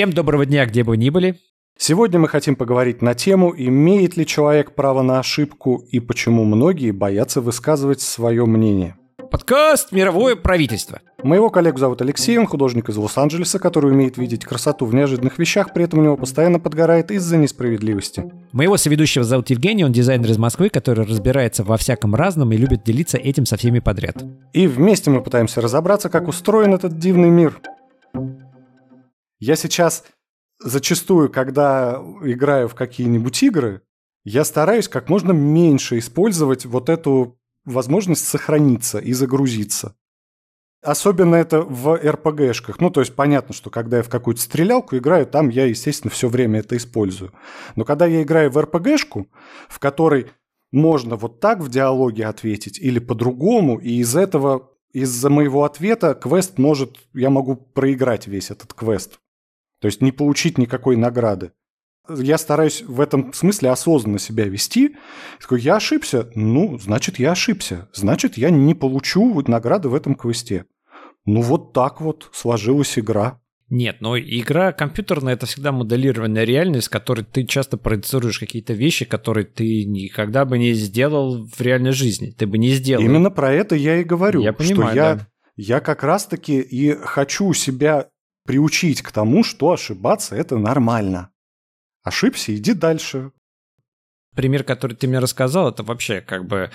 Всем доброго дня, где бы вы ни были. Сегодня мы хотим поговорить на тему, имеет ли человек право на ошибку и почему многие боятся высказывать свое мнение. Подкаст «Мировое правительство». Моего коллегу зовут Алексей, он художник из Лос-Анджелеса, который умеет видеть красоту в неожиданных вещах, при этом у него постоянно подгорает из-за несправедливости. Моего соведущего зовут Евгений, он дизайнер из Москвы, который разбирается во всяком разном и любит делиться этим со всеми подряд. И вместе мы пытаемся разобраться, как устроен этот дивный мир. Я сейчас зачастую, когда играю в какие-нибудь игры, я стараюсь как можно меньше использовать вот эту возможность сохраниться и загрузиться. Особенно это в РПГшках. Ну, то есть понятно, что когда я в какую-то стрелялку играю, там я, естественно, все время это использую. Но когда я играю в РПГшку, в которой можно вот так в диалоге ответить или по-другому, и из этого, из-за моего ответа квест может, я могу проиграть весь этот квест. То есть не получить никакой награды я стараюсь в этом смысле осознанно себя вести. Такой, я ошибся, ну, значит, я ошибся. Значит, я не получу награды в этом квесте. Ну, вот так вот сложилась игра. Нет, но игра компьютерная это всегда моделированная реальность, в которой ты часто проецируешь какие-то вещи, которые ты никогда бы не сделал в реальной жизни. Ты бы не сделал. Именно про это я и говорю. Я понимаю, что я, да. я как раз-таки и хочу себя приучить к тому, что ошибаться это нормально. Ошибся, иди дальше. Пример, который ты мне рассказал, это вообще как бы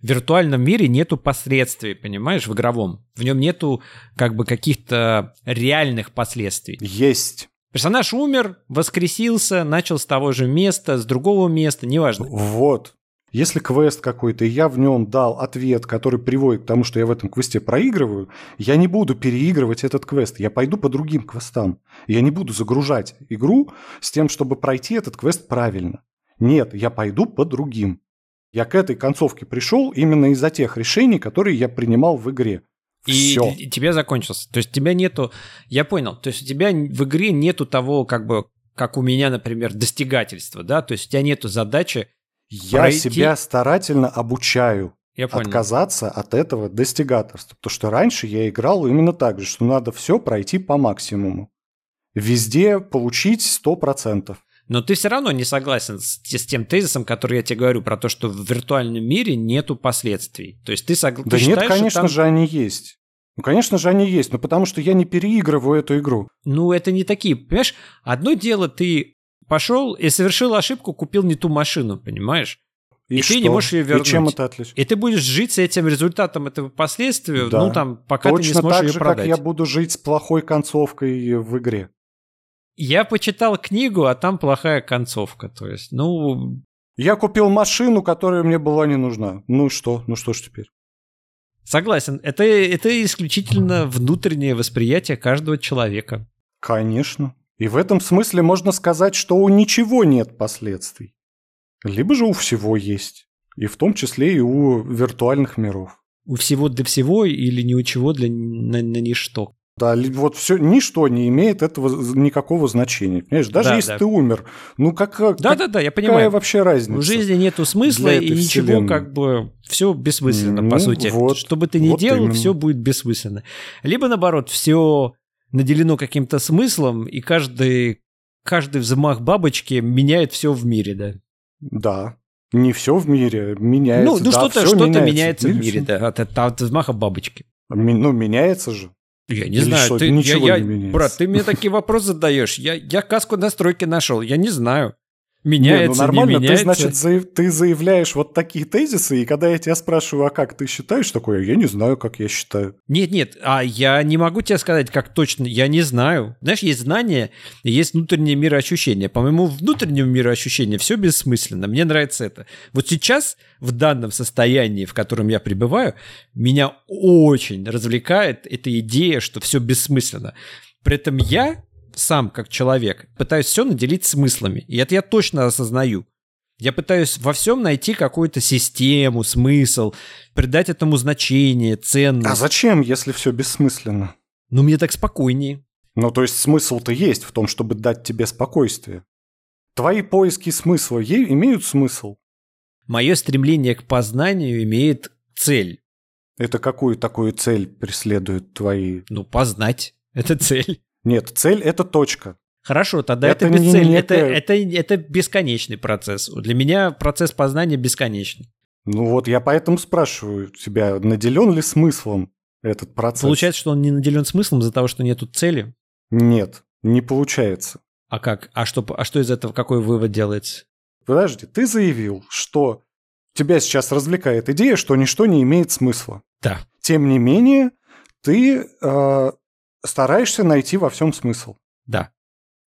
в виртуальном мире нету последствий, понимаешь, в игровом. В нем нету как бы каких-то реальных последствий. Есть. Персонаж умер, воскресился, начал с того же места, с другого места, неважно. Вот. Если квест какой-то, и я в нем дал ответ, который приводит к тому, что я в этом квесте проигрываю, я не буду переигрывать этот квест. Я пойду по другим квестам. Я не буду загружать игру с тем, чтобы пройти этот квест правильно. Нет, я пойду по другим. Я к этой концовке пришел именно из-за тех решений, которые я принимал в игре. И, Все. и тебе закончился. То есть тебя нету... Я понял. То есть у тебя в игре нету того, как бы, как у меня, например, достигательства, да? То есть у тебя нету задачи я пройти... себя старательно обучаю я понял. отказаться от этого достигаторства. Потому что раньше я играл именно так же, что надо все пройти по максимуму. Везде получить 100%. Но ты все равно не согласен с, с тем тезисом, который я тебе говорю, про то, что в виртуальном мире нету последствий. То есть ты согласен? Да ты нет, считаешь, конечно там... же, они есть. Ну, конечно же, они есть, но потому что я не переигрываю эту игру. Ну, это не такие, понимаешь? Одно дело, ты пошел и совершил ошибку, купил не ту машину, понимаешь? И, и ты не можешь ее вернуть. И чем это отлично? И ты будешь жить с этим результатом этого последствия, да. ну там, пока Точно ты не сможешь так ее же, продать. как я буду жить с плохой концовкой в игре. Я почитал книгу, а там плохая концовка, то есть, ну... Я купил машину, которая мне была не нужна. Ну что? Ну что ж теперь? Согласен. Это, это исключительно внутреннее восприятие каждого человека. Конечно. И в этом смысле можно сказать, что у ничего нет последствий. Либо же у всего есть. И в том числе и у виртуальных миров. У всего для всего или ни у чего для на, на ничто. Да, вот все, ничто не имеет этого никакого значения. Понимаешь, даже да, если да. ты умер, ну как, да, как, да, да, я понимаю. какая вообще разница? В жизни нету смысла и ничего вселенной. как бы все бессмысленно, ну, по сути. Вот, Что бы ты ни вот делал, именно. все будет бессмысленно. Либо наоборот, все наделено каким-то смыслом, и каждый, каждый взмах бабочки меняет все в мире, да? Да. Не все в мире меняется. Ну, ну да, что-то что меняется, меняется в мире, да, от, от, от взмаха бабочки. Ну, меняется же. Я не Или знаю, что, ты, ничего я, не меняется. брат, ты мне такие вопросы задаешь. Я, я каску настройки нашел, я не знаю. Меняется, не, ну нормально, не меняется. Ты, значит, заяв... ты заявляешь вот такие тезисы, и когда я тебя спрашиваю, а как ты считаешь такое, я не знаю, как я считаю. Нет-нет, а я не могу тебе сказать, как точно, я не знаю. Знаешь, есть знания, есть внутреннее мироощущение. По моему внутреннему мироощущению все бессмысленно, мне нравится это. Вот сейчас, в данном состоянии, в котором я пребываю, меня очень развлекает эта идея, что все бессмысленно. При этом я сам, как человек, пытаюсь все наделить смыслами. И это я точно осознаю. Я пытаюсь во всем найти какую-то систему, смысл, придать этому значение, ценность. А зачем, если все бессмысленно? Ну, мне так спокойнее. Ну, то есть смысл-то есть в том, чтобы дать тебе спокойствие. Твои поиски смысла имеют смысл? Мое стремление к познанию имеет цель. Это какую такую цель преследуют твои? Ну, познать. Это цель. Нет, цель – это точка. Хорошо, тогда это, это бесцельно. Это, это, это бесконечный процесс. Для меня процесс познания бесконечный. Ну вот я поэтому спрашиваю тебя, наделен ли смыслом этот процесс? Получается, что он не наделен смыслом из-за того, что нету цели? Нет, не получается. А как? А что, а что из этого, какой вывод делается? Подожди, ты заявил, что тебя сейчас развлекает идея, что ничто не имеет смысла. Да. Тем не менее, ты э, стараешься найти во всем смысл. Да.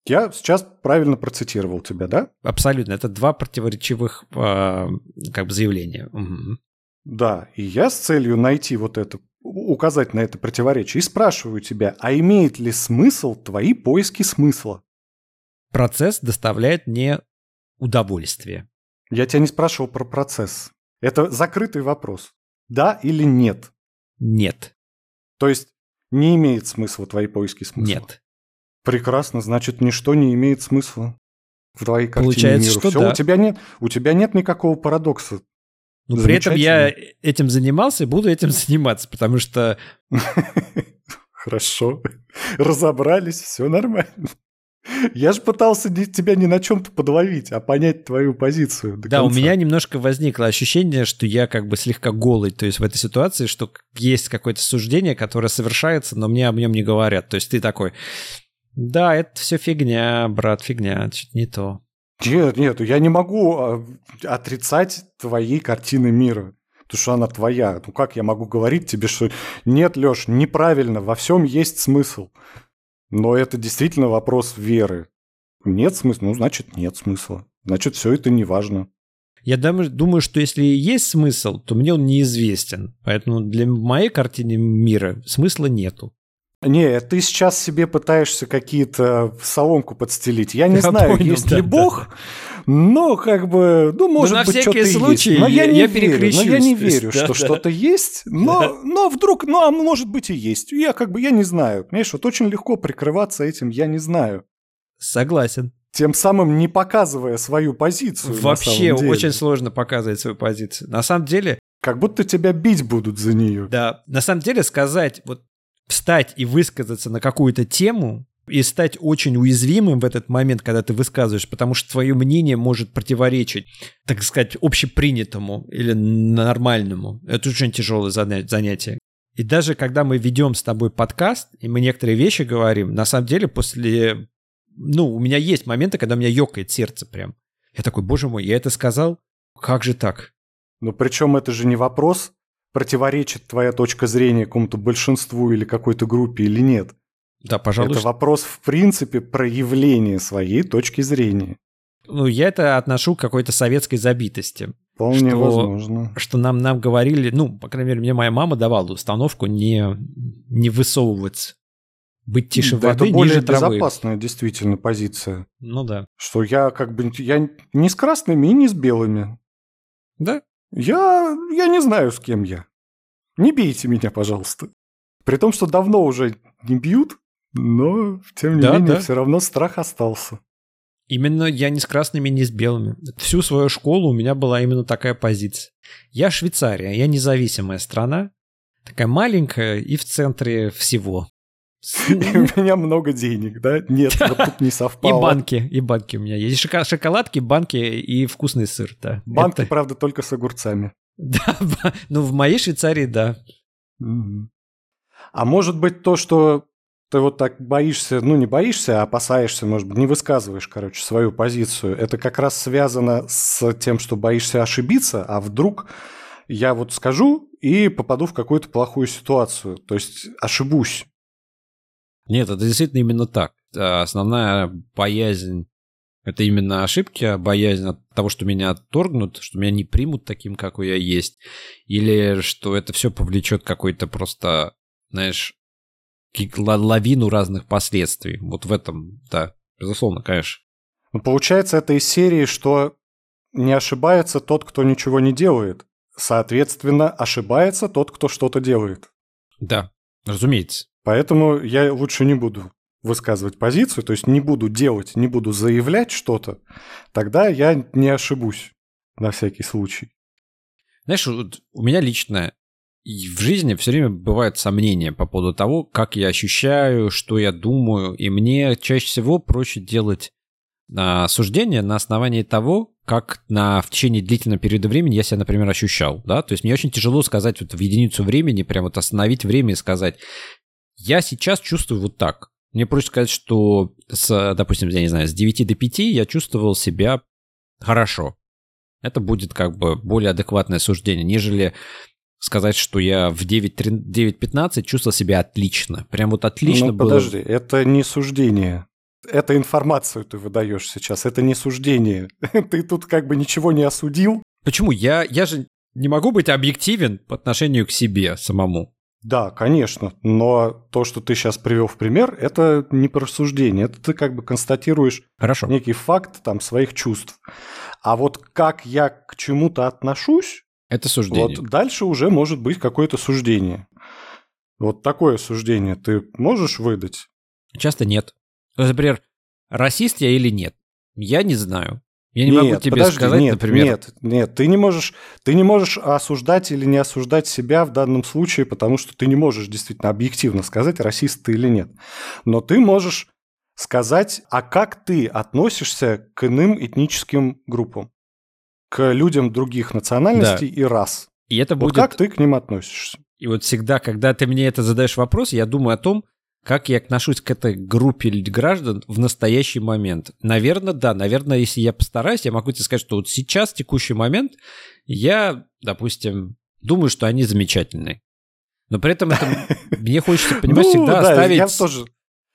Я сейчас правильно процитировал тебя, да? Абсолютно. Это два противоречивых э, как бы заявления. Угу. Да, и я с целью найти вот это, указать на это противоречие, и спрашиваю тебя, а имеет ли смысл твои поиски смысла? Процесс доставляет мне удовольствие. Я тебя не спрашивал про процесс. Это закрытый вопрос. Да или нет? Нет. То есть не имеет смысла твои поиски смысла? Нет. Прекрасно, значит, ничто не имеет смысла в твоей картине Получается, мира. что Все, да. у тебя нет, у тебя нет никакого парадокса. Но при этом я этим занимался и буду этим заниматься, потому что... Хорошо. Разобрались, все нормально. Я же пытался тебя не на чем-то подловить, а понять твою позицию. да, конца. у меня немножко возникло ощущение, что я как бы слегка голый, то есть в этой ситуации, что есть какое-то суждение, которое совершается, но мне об нем не говорят. То есть ты такой, да, это все фигня, брат, фигня, что-то не то. Нет, нет, я не могу а, отрицать твоей картины мира. Потому что она твоя. Ну как я могу говорить тебе, что нет, Леш, неправильно, во всем есть смысл. Но это действительно вопрос веры. Нет смысла, ну значит нет смысла. Значит, все это не важно. Я думаю, что если есть смысл, то мне он неизвестен. Поэтому для моей картины мира смысла нету. Не, ты сейчас себе пытаешься какие-то соломку подстелить. Я не я знаю, понял, есть да, ли Бог, да. Но как бы, ну, может но быть, что-то есть. Но я, не я верю, но я не верю, есть, что да, что-то есть, но, да. но вдруг, ну, а может быть и есть. Я как бы, я не знаю. Понимаешь, вот очень легко прикрываться этим «я не знаю». Согласен. Тем самым не показывая свою позицию. Вообще очень сложно показывать свою позицию. На самом деле... Как будто тебя бить будут за нее. Да. На самом деле сказать, вот встать и высказаться на какую-то тему, и стать очень уязвимым в этот момент, когда ты высказываешь, потому что твое мнение может противоречить, так сказать, общепринятому или нормальному. Это очень тяжелое занятие. И даже когда мы ведем с тобой подкаст, и мы некоторые вещи говорим, на самом деле после... Ну, у меня есть моменты, когда у меня ёкает сердце прям. Я такой, боже мой, я это сказал? Как же так? Ну, причем это же не вопрос, противоречит твоя точка зрения какому-то большинству или какой-то группе или нет. Да, пожалуй. Это вопрос, в принципе, проявления своей точки зрения. Ну, я это отношу к какой-то советской забитости. Вполне что, возможно. Что нам, нам говорили, ну, по крайней мере, мне моя мама давала установку не, не высовываться. Быть тише да, воды, это более ниже травы. безопасная действительно позиция. Ну да. Что я как бы я не с красными и не с белыми. Да. Я, я не знаю, с кем я. Не бейте меня, пожалуйста. При том, что давно уже не бьют, но, тем не да, менее, да. все равно страх остался. Именно я не с красными, не с белыми. Всю свою школу у меня была именно такая позиция. Я Швейцария, я независимая страна, такая маленькая и в центре всего. У меня много денег, да? Нет, вот тут не совпало. И банки, и банки у меня есть. Шоколадки, банки и вкусный сыр, да. Банки, правда, только с огурцами. Да, ну в моей Швейцарии, да. А может быть то, что ты вот так боишься, ну не боишься, а опасаешься, может быть, не высказываешь, короче, свою позицию, это как раз связано с тем, что боишься ошибиться, а вдруг я вот скажу и попаду в какую-то плохую ситуацию, то есть ошибусь. Нет, это действительно именно так. Основная боязнь – это именно ошибки, а боязнь от того, что меня отторгнут, что меня не примут таким, какой я есть, или что это все повлечет какой-то просто, знаешь, лавину разных последствий. Вот в этом, да, безусловно, конечно. Ну, получается, это из серии, что не ошибается тот, кто ничего не делает. Соответственно, ошибается тот, кто что-то делает. Да, разумеется. Поэтому я лучше не буду высказывать позицию, то есть не буду делать, не буду заявлять что-то, тогда я не ошибусь на всякий случай. Знаешь, вот у меня лично в жизни все время бывают сомнения по поводу того, как я ощущаю, что я думаю, и мне чаще всего проще делать а, суждение на основании того, как на, в течение длительного периода времени я себя, например, ощущал, да, то есть мне очень тяжело сказать вот в единицу времени, прям вот остановить время и сказать, я сейчас чувствую вот так. Мне проще сказать, что, с, допустим, я не знаю, с 9 до 5 я чувствовал себя хорошо. Это будет как бы более адекватное суждение, нежели сказать, что я в 9.15 чувствовал себя отлично. Прям вот отлично ну, было. подожди, это не суждение. Это информацию ты выдаешь сейчас, это не суждение. Ты тут как бы ничего не осудил. Почему? Я, я же не могу быть объективен по отношению к себе самому. Да, конечно, но то, что ты сейчас привел в пример, это не просуждение, это ты как бы констатируешь Хорошо. некий факт там своих чувств. А вот как я к чему-то отношусь, это суждение. Вот дальше уже может быть какое-то суждение. Вот такое суждение ты можешь выдать? Часто нет. Например, расист я или нет? Я не знаю. Я не нет, могу тебе подожди, сказать, нет, например. Нет, нет, ты не можешь, ты не можешь осуждать или не осуждать себя в данном случае, потому что ты не можешь действительно объективно сказать, расист ты или нет. Но ты можешь сказать, а как ты относишься к иным этническим группам, к людям других национальностей да. и рас. И это вот будет... как ты к ним относишься? И вот всегда, когда ты мне это задаешь вопрос, я думаю о том, как я отношусь к этой группе граждан в настоящий момент? Наверное, да. Наверное, если я постараюсь, я могу тебе сказать, что вот сейчас, в текущий момент, я, допустим, думаю, что они замечательные. Но при этом это мне хочется, понимать, ну всегда оставить...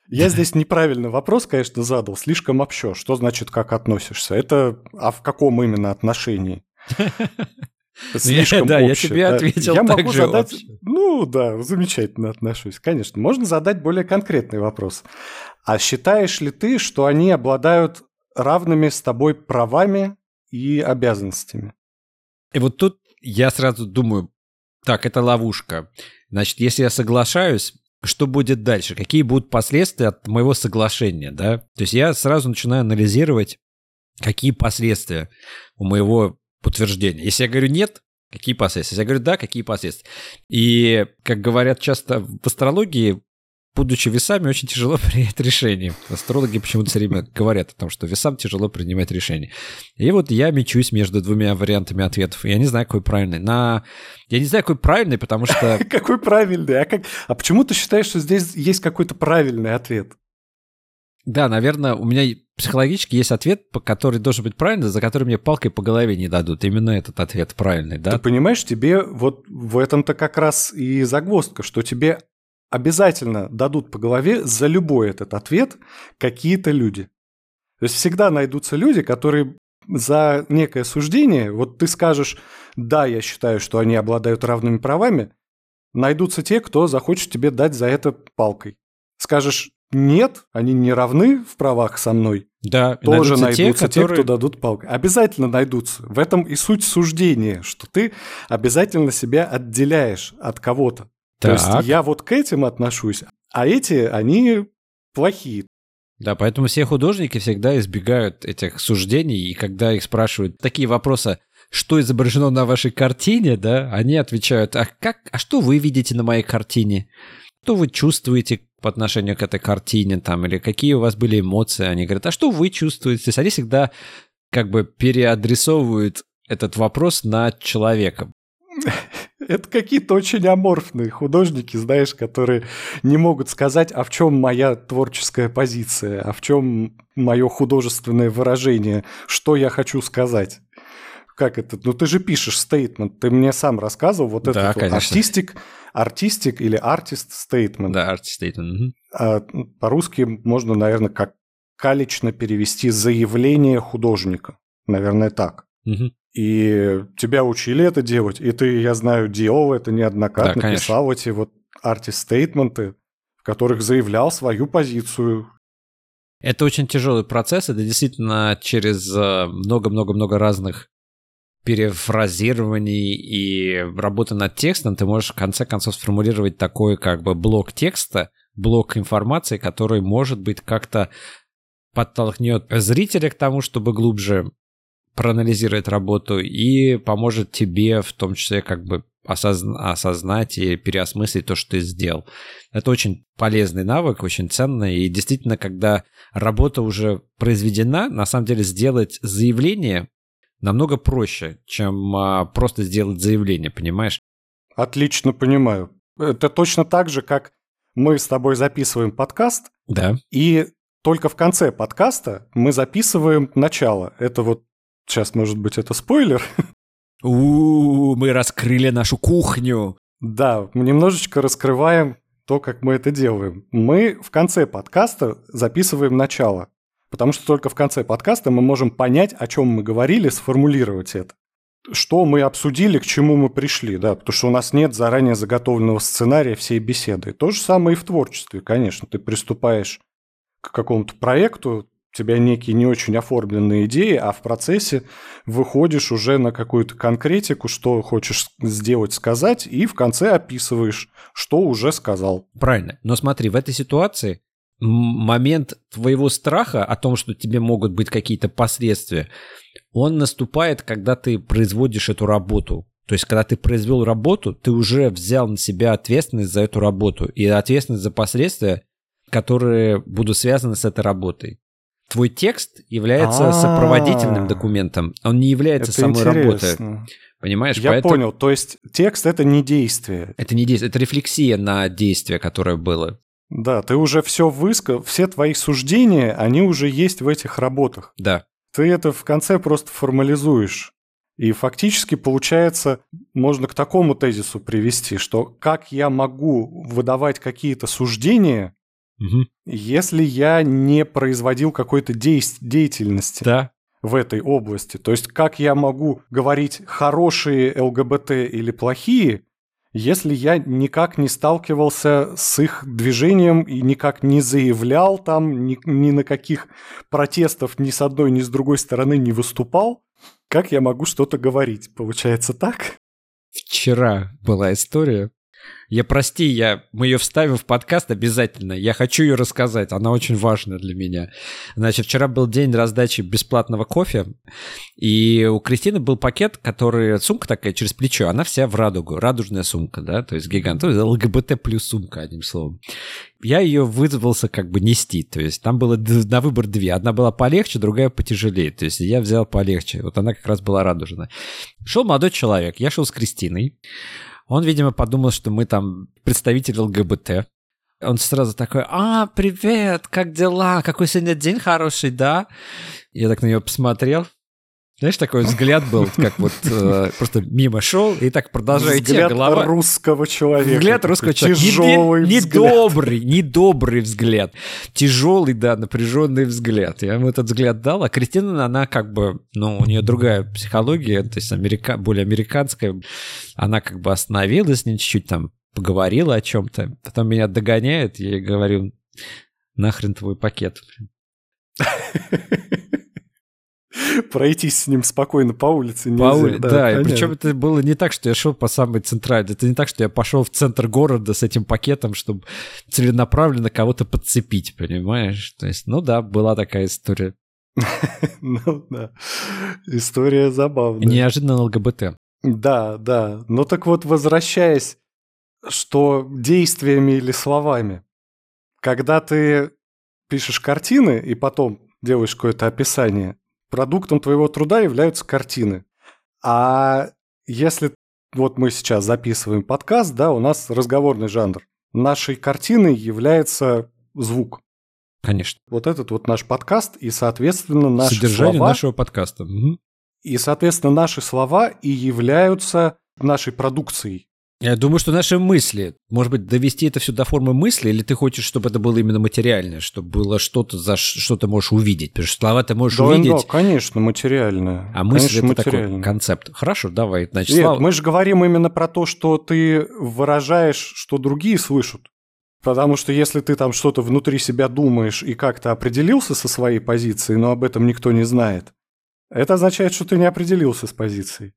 Я здесь неправильный вопрос, конечно, задал, слишком общо. Что значит, как относишься? Это, а в каком именно отношении? Слишком да, я тебе ответил Я могу задать... Ну да, замечательно отношусь. Конечно, можно задать более конкретный вопрос. А считаешь ли ты, что они обладают равными с тобой правами и обязанностями? И вот тут я сразу думаю, так, это ловушка. Значит, если я соглашаюсь, что будет дальше? Какие будут последствия от моего соглашения, да? То есть я сразу начинаю анализировать, какие последствия у моего подтверждения. Если я говорю нет, какие последствия? Если я говорю да, какие последствия? И, как говорят часто в астрологии, будучи весами, очень тяжело принять решение. Астрологи почему-то все время говорят о том, что весам тяжело принимать решения. И вот я мечусь между двумя вариантами ответов. Я не знаю, какой правильный. На... Я не знаю, какой правильный, потому что... Какой правильный? А, как... а почему ты считаешь, что здесь есть какой-то правильный ответ? Да, наверное, у меня психологически есть ответ, который должен быть правильный, за который мне палкой по голове не дадут. Именно этот ответ правильный, да? Ты понимаешь, тебе вот в этом-то как раз и загвоздка, что тебе обязательно дадут по голове за любой этот ответ какие-то люди. То есть всегда найдутся люди, которые за некое суждение, вот ты скажешь, да, я считаю, что они обладают равными правами, найдутся те, кто захочет тебе дать за это палкой. Скажешь, нет, они не равны в правах со мной. Да, тоже найдутся, найдутся те, которые... кто дадут палку. Обязательно найдутся. В этом и суть суждения, что ты обязательно себя отделяешь от кого-то. Так. То есть я вот к этим отношусь, а эти, они плохие. Да, поэтому все художники всегда избегают этих суждений, и когда их спрашивают такие вопросы, что изображено на вашей картине, да, они отвечают, а как, а что вы видите на моей картине? Что вы чувствуете по отношению к этой картине, там, или какие у вас были эмоции? Они говорят, а что вы чувствуете? То есть они всегда как бы переадресовывают этот вопрос на человека. Это какие-то очень аморфные художники, знаешь, которые не могут сказать, а в чем моя творческая позиция, а в чем мое художественное выражение, что я хочу сказать. Как это? Ну ты же пишешь стейтмент, ты мне сам рассказывал вот да, этот артистик, артистик или артист стейтмент. Да, артист стейтмент. А, по-русски можно, наверное, как калично перевести заявление художника. Наверное, так. Угу. И тебя учили это делать, и ты, я знаю, делал это неоднократно, да, писал эти вот артист-стейтменты, в которых заявлял свою позицию. Это очень тяжелый процесс, это действительно через э, много-много-много разных перефразирований и работы над текстом ты можешь в конце концов сформулировать такой как бы блок текста, блок информации, который, может быть, как-то подтолкнет зрителя к тому, чтобы глубже проанализировать работу и поможет тебе в том числе как бы осозна- осознать и переосмыслить то, что ты сделал. Это очень полезный навык, очень ценный. И действительно, когда работа уже произведена, на самом деле сделать заявление намного проще, чем а, просто сделать заявление, понимаешь? Отлично понимаю. Это точно так же, как мы с тобой записываем подкаст, Да. и только в конце подкаста мы записываем начало. Это вот сейчас, может быть, это спойлер. У, мы раскрыли нашу кухню. Да, мы немножечко раскрываем то, как мы это делаем. Мы в конце подкаста записываем начало, потому что только в конце подкаста мы можем понять, о чем мы говорили, сформулировать это. Что мы обсудили, к чему мы пришли, да, потому что у нас нет заранее заготовленного сценария всей беседы. То же самое и в творчестве, конечно. Ты приступаешь к какому-то проекту, у тебя некие не очень оформленные идеи, а в процессе выходишь уже на какую-то конкретику, что хочешь сделать, сказать, и в конце описываешь, что уже сказал. Правильно. Но смотри, в этой ситуации момент твоего страха о том, что тебе могут быть какие-то последствия, он наступает, когда ты производишь эту работу. То есть, когда ты произвел работу, ты уже взял на себя ответственность за эту работу и ответственность за последствия, которые будут связаны с этой работой. Твой текст является А. сопроводительным документом, он не является Это самой работой. Понимаешь? Я Поэтому понял. То есть текст это не действие. Это не действие, это рефлексия на действие, которое было. Да, ты уже все высказал, все твои суждения, они уже есть в этих работах. Да. Ты это в конце просто формализуешь. И фактически получается, можно к такому тезису привести, что как я могу выдавать какие-то суждения, Мгм. если я не производил какой-то дейс- деятельности Да. в этой области. То есть как я могу говорить хорошие ЛГБТ или плохие, если я никак не сталкивался с их движением и никак не заявлял там, ни, ни на каких протестов ни с одной, ни с другой стороны не выступал, как я могу что-то говорить? Получается так? Вчера была история. Я прости, я, мы ее вставим в подкаст обязательно. Я хочу ее рассказать, она очень важна для меня. Значит, вчера был день раздачи бесплатного кофе, и у Кристины был пакет, который, сумка такая через плечо, она вся в радугу, радужная сумка, да, то есть гигант, то есть ЛГБТ плюс сумка, одним словом. Я ее вызвался как бы нести, то есть там было на выбор две. Одна была полегче, другая потяжелее, то есть я взял полегче. Вот она как раз была радужная. Шел молодой человек, я шел с Кристиной. Он, видимо, подумал, что мы там представители ЛГБТ. Он сразу такой, а, привет, как дела? Какой сегодня день хороший, да? Я так на нее посмотрел. Знаешь, такой взгляд был, как вот э, просто мимо шел, и так а Взгляд голова... русского человека. Взгляд русского человека. Тяжелый Не- взгляд. Недобрый, недобрый взгляд. Тяжелый, да, напряженный взгляд. Я ему этот взгляд дал, а Кристина, она как бы, ну, у нее другая психология, то есть америка... более американская. Она как бы остановилась ним чуть-чуть там, поговорила о чем-то. Потом меня догоняет, я ей говорю, нахрен твой пакет. Пройтись с ним спокойно по улице По нельзя. ули- Да, и понятно. причем это было не так, что я шел по самой центральной. Это не так, что я пошел в центр города с этим пакетом, чтобы целенаправленно кого-то подцепить, понимаешь? То есть, ну да, была такая история. Ну да. История забавная. Неожиданно ЛГБТ. Да, да. Ну так вот, возвращаясь, что действиями или словами, когда ты пишешь картины и потом делаешь какое-то описание, продуктом твоего труда являются картины. А если вот мы сейчас записываем подкаст, да, у нас разговорный жанр. Нашей картиной является звук. Конечно. Вот этот вот наш подкаст и, соответственно, наши Содержание слова нашего подкаста. Мгм. и, соответственно, наши слова и являются нашей продукцией. Я думаю, что наши мысли, может быть, довести это все до формы мысли, или ты хочешь, чтобы это было именно материальное, чтобы было что-то, за что ты можешь увидеть? Потому что слова ты можешь Да, увидеть, да, конечно, материальное. а мысль Конечно, это такой концепт. Хорошо, давай. Значит, Нет, слава- мы же говорим именно про то, что ты выражаешь, что другие слышат. Потому что если ты там что-то внутри себя думаешь и как-то определился со своей позицией, но об этом никто не знает, это означает, что ты не определился с позицией.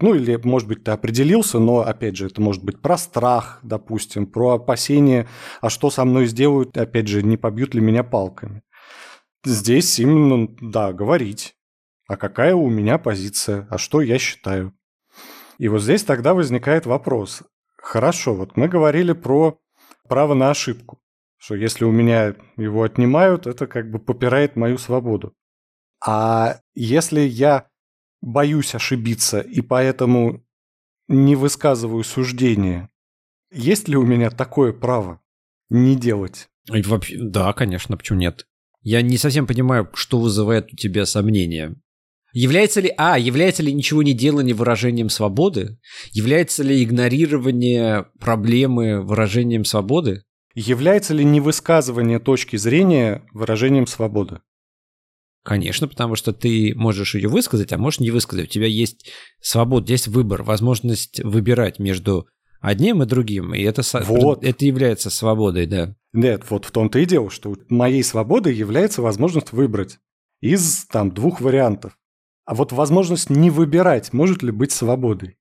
Ну или, может быть, ты определился, но, опять же, это может быть про страх, допустим, про опасение, а что со мной сделают, опять же, не побьют ли меня палками. Здесь именно, да, говорить. А какая у меня позиция, а что я считаю. И вот здесь тогда возникает вопрос. Хорошо, вот мы говорили про право на ошибку, что если у меня его отнимают, это как бы попирает мою свободу. А если я боюсь ошибиться и поэтому не высказываю суждения, есть ли у меня такое право не делать? Вообще, да, конечно, почему нет? Я не совсем понимаю, что вызывает у тебя сомнения. Является ли, а, является ли ничего не делание выражением свободы? Является ли игнорирование проблемы выражением свободы? Является ли невысказывание точки зрения выражением свободы? Конечно, потому что ты можешь ее высказать, а можешь не высказать. У тебя есть свобода, есть выбор, возможность выбирать между одним и другим. И это, вот. это является свободой, да. Нет, вот в том-то и дело, что моей свободой является возможность выбрать из там двух вариантов. А вот возможность не выбирать может ли быть свободой?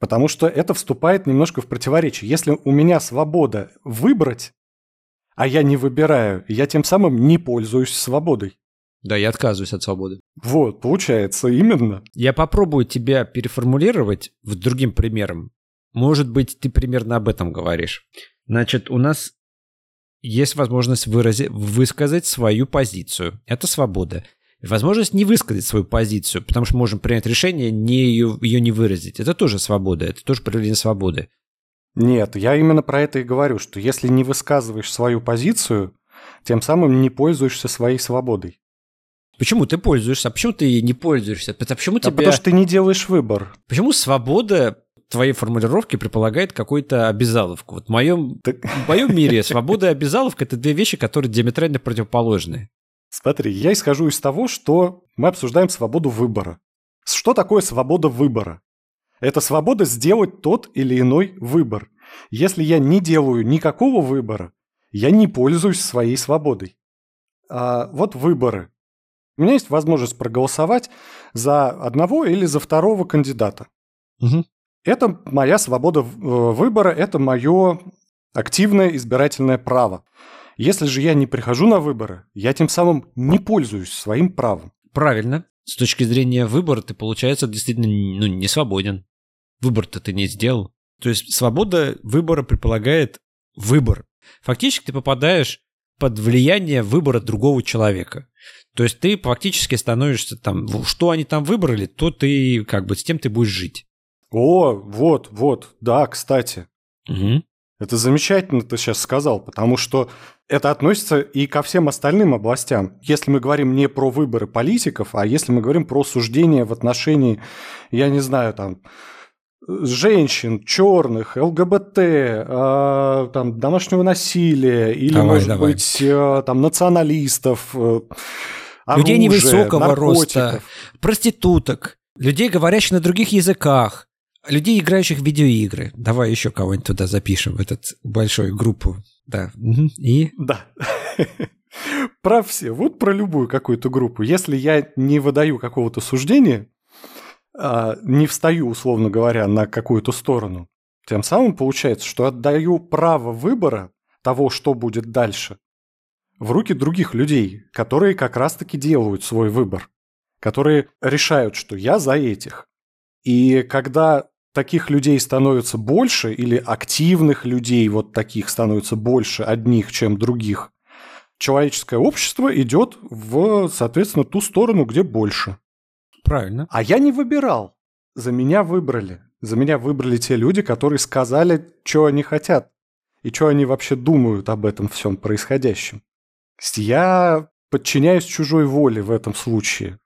Потому что это вступает немножко в противоречие. Если у меня свобода выбрать, а я не выбираю, я тем самым не пользуюсь свободой. Да, я отказываюсь от свободы. Вот, получается, именно. Я попробую тебя переформулировать в другим примером. Может быть, ты примерно об этом говоришь. Значит, у нас есть возможность выразить, высказать свою позицию. Это свобода. Возможность не высказать свою позицию, потому что можем принять решение не ее, ее не выразить. Это тоже свобода, это тоже проявление свободы. Нет, я именно про это и говорю, что если не высказываешь свою позицию, тем самым не пользуешься своей свободой. Почему ты пользуешься? А почему ты не пользуешься? А почему тебя... потому что ты не делаешь выбор. Почему свобода твоей формулировки предполагает какую-то обязаловку? Вот в моем, так... в моем мире свобода и обязаловка – это две вещи, которые диаметрально противоположны. Смотри, я исхожу из того, что мы обсуждаем свободу выбора. Что такое свобода выбора? Это свобода сделать тот или иной выбор. Если я не делаю никакого выбора, я не пользуюсь своей свободой. А вот выборы. У меня есть возможность проголосовать за одного или за второго кандидата. Угу. Это моя свобода э, выбора, это мое активное избирательное право. Если же я не прихожу на выборы, я тем самым не пользуюсь своим правом. Правильно. С точки зрения выбора ты, получается, действительно ну, не свободен. Выбор-то ты не сделал. То есть свобода выбора предполагает выбор. Фактически ты попадаешь под влияние выбора другого человека. То есть ты фактически становишься там, что они там выбрали, то ты как бы с тем ты будешь жить. О, вот, вот, да, кстати. Угу. Это замечательно ты сейчас сказал, потому что это относится и ко всем остальным областям. Если мы говорим не про выборы политиков, а если мы говорим про суждения в отношении, я не знаю, там, женщин, черных, ЛГБТ, э, там, домашнего насилия или, давай, может давай. быть, э, там, националистов, э, людей невысокого наркотиков. роста, проституток, людей, говорящих на других языках, людей, играющих в видеоигры. Давай еще кого-нибудь туда запишем, в этот большую группу. Да. И? Да. Про все. Вот про любую какую-то группу. Если я не выдаю какого-то суждения, не встаю, условно говоря, на какую-то сторону, тем самым получается, что отдаю право выбора того, что будет дальше, в руки других людей, которые как раз-таки делают свой выбор, которые решают, что я за этих. И когда таких людей становится больше, или активных людей вот таких становится больше одних, чем других, человеческое общество идет в, соответственно, ту сторону, где больше. Правильно. А я не выбирал. За меня выбрали. За меня выбрали те люди, которые сказали, что они хотят и что они вообще думают об этом всем происходящем. Я подчиняюсь чужой воле в этом случае.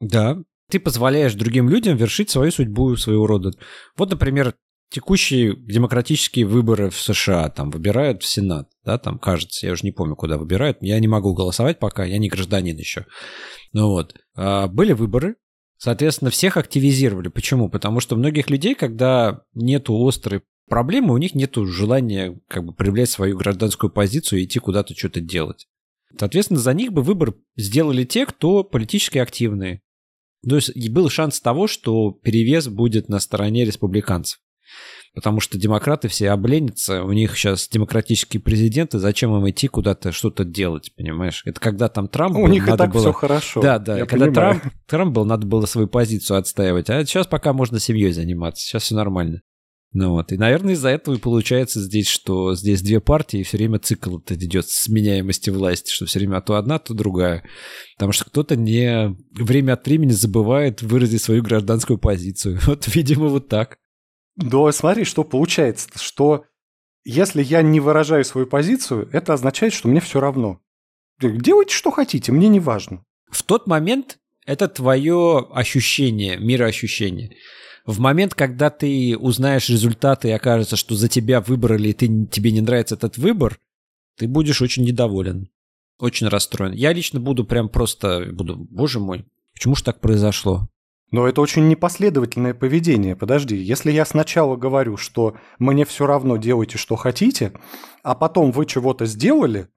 Да, ты позволяешь другим людям вершить свою судьбу своего рода. Вот, например, текущие демократические выборы в США, там выбирают в Сенат, да, там кажется, я уже не помню, куда выбирают, я не могу голосовать пока, я не гражданин еще. Ну вот, а, были выборы, соответственно, всех активизировали. Почему? Потому что многих людей, когда нету острой проблемы, у них нету желания как бы проявлять свою гражданскую позицию и идти куда-то что-то делать. Соответственно, за них бы выбор сделали те, кто политически активные. То есть был шанс того, что перевес будет на стороне республиканцев. Потому что демократы все обленятся, у них сейчас демократические президенты, зачем им идти куда-то что-то делать, понимаешь? Это когда там Трамп... У был, них и так было... все хорошо. Да, да, я когда понимаю. Трамп, Трамп был, надо было свою позицию отстаивать, а сейчас пока можно семьей заниматься, сейчас все нормально. Ну вот, и, наверное, из-за этого и получается здесь, что здесь две партии, и все время цикл этот идет сменяемости власти, что все время то одна, то другая. Потому что кто-то не время от времени забывает выразить свою гражданскую позицию. Вот, видимо, вот так. Да, смотри, что получается, что если я не выражаю свою позицию, это означает, что мне все равно. Делайте, что хотите, мне не важно. В тот момент это твое ощущение, мироощущение. В момент, когда ты узнаешь результаты и окажется, что за тебя выбрали, и ты, тебе не нравится этот выбор, ты будешь очень недоволен, очень расстроен. Я лично буду прям просто, буду, боже мой, почему же так произошло? Но это очень непоследовательное поведение. Подожди, если я сначала говорю, что мне все равно делайте, что хотите, а потом вы чего-то сделали,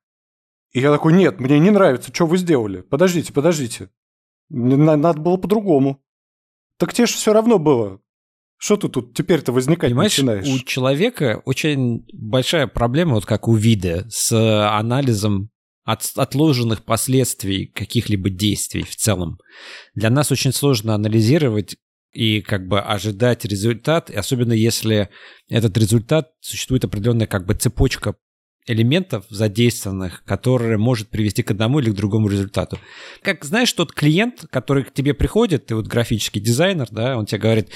и я такой, нет, мне не нравится, что вы сделали. Подождите, подождите. Надо было по-другому. Так тебе же все равно было. Что ты тут теперь-то возникать Понимаешь, начинаешь? у человека очень большая проблема, вот как у вида, с анализом от, отложенных последствий каких-либо действий в целом. Для нас очень сложно анализировать и как бы ожидать результат, особенно если этот результат существует определенная как бы цепочка элементов задействованных, которые может привести к одному или к другому результату. Как знаешь, тот клиент, который к тебе приходит, ты вот графический дизайнер, да, он тебе говорит,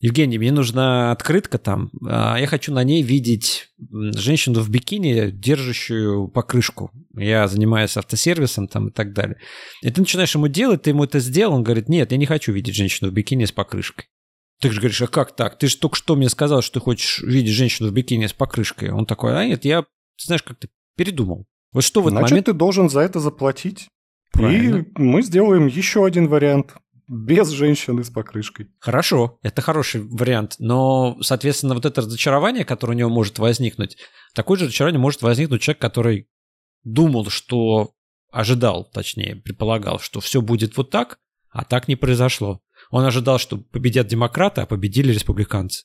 Евгений, мне нужна открытка там, а я хочу на ней видеть женщину в бикини, держащую покрышку. Я занимаюсь автосервисом там и так далее. И ты начинаешь ему делать, ты ему это сделал, он говорит, нет, я не хочу видеть женщину в бикини с покрышкой. Ты же говоришь, а как так? Ты же только что мне сказал, что ты хочешь видеть женщину в бикини с покрышкой. Он такой, а нет, я, знаешь, как ты передумал. Вот что в этот Значит, момент... ты должен за это заплатить. Правильно. И мы сделаем еще один вариант. Без женщины с покрышкой. Хорошо, это хороший вариант, но, соответственно, вот это разочарование, которое у него может возникнуть, такое же разочарование может возникнуть человек, который думал, что ожидал, точнее, предполагал, что все будет вот так, а так не произошло. Он ожидал, что победят демократы, а победили республиканцы.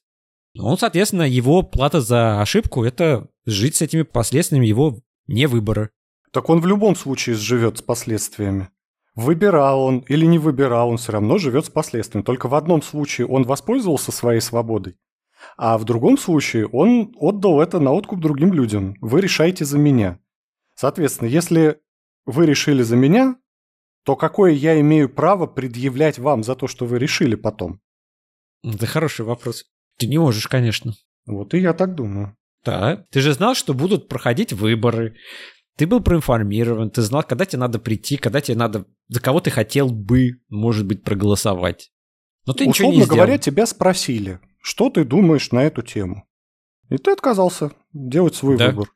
Он, соответственно, его плата за ошибку – это жить с этими последствиями его не выбора. Так он в любом случае живет с последствиями. Выбирал он или не выбирал, он все равно живет с последствиями. Только в одном случае он воспользовался своей свободой, а в другом случае он отдал это на откуп другим людям. Вы решаете за меня. Соответственно, если вы решили за меня, то какое я имею право предъявлять вам за то, что вы решили потом? Это хороший вопрос. Ты не можешь, конечно. Вот и я так думаю. Да. Ты же знал, что будут проходить выборы. Ты был проинформирован, ты знал, когда тебе надо прийти, когда тебе надо, за кого ты хотел бы, может быть, проголосовать. Но ты ничего не Условно сделал. говоря, тебя спросили, что ты думаешь на эту тему. И ты отказался делать свой Да. выбор.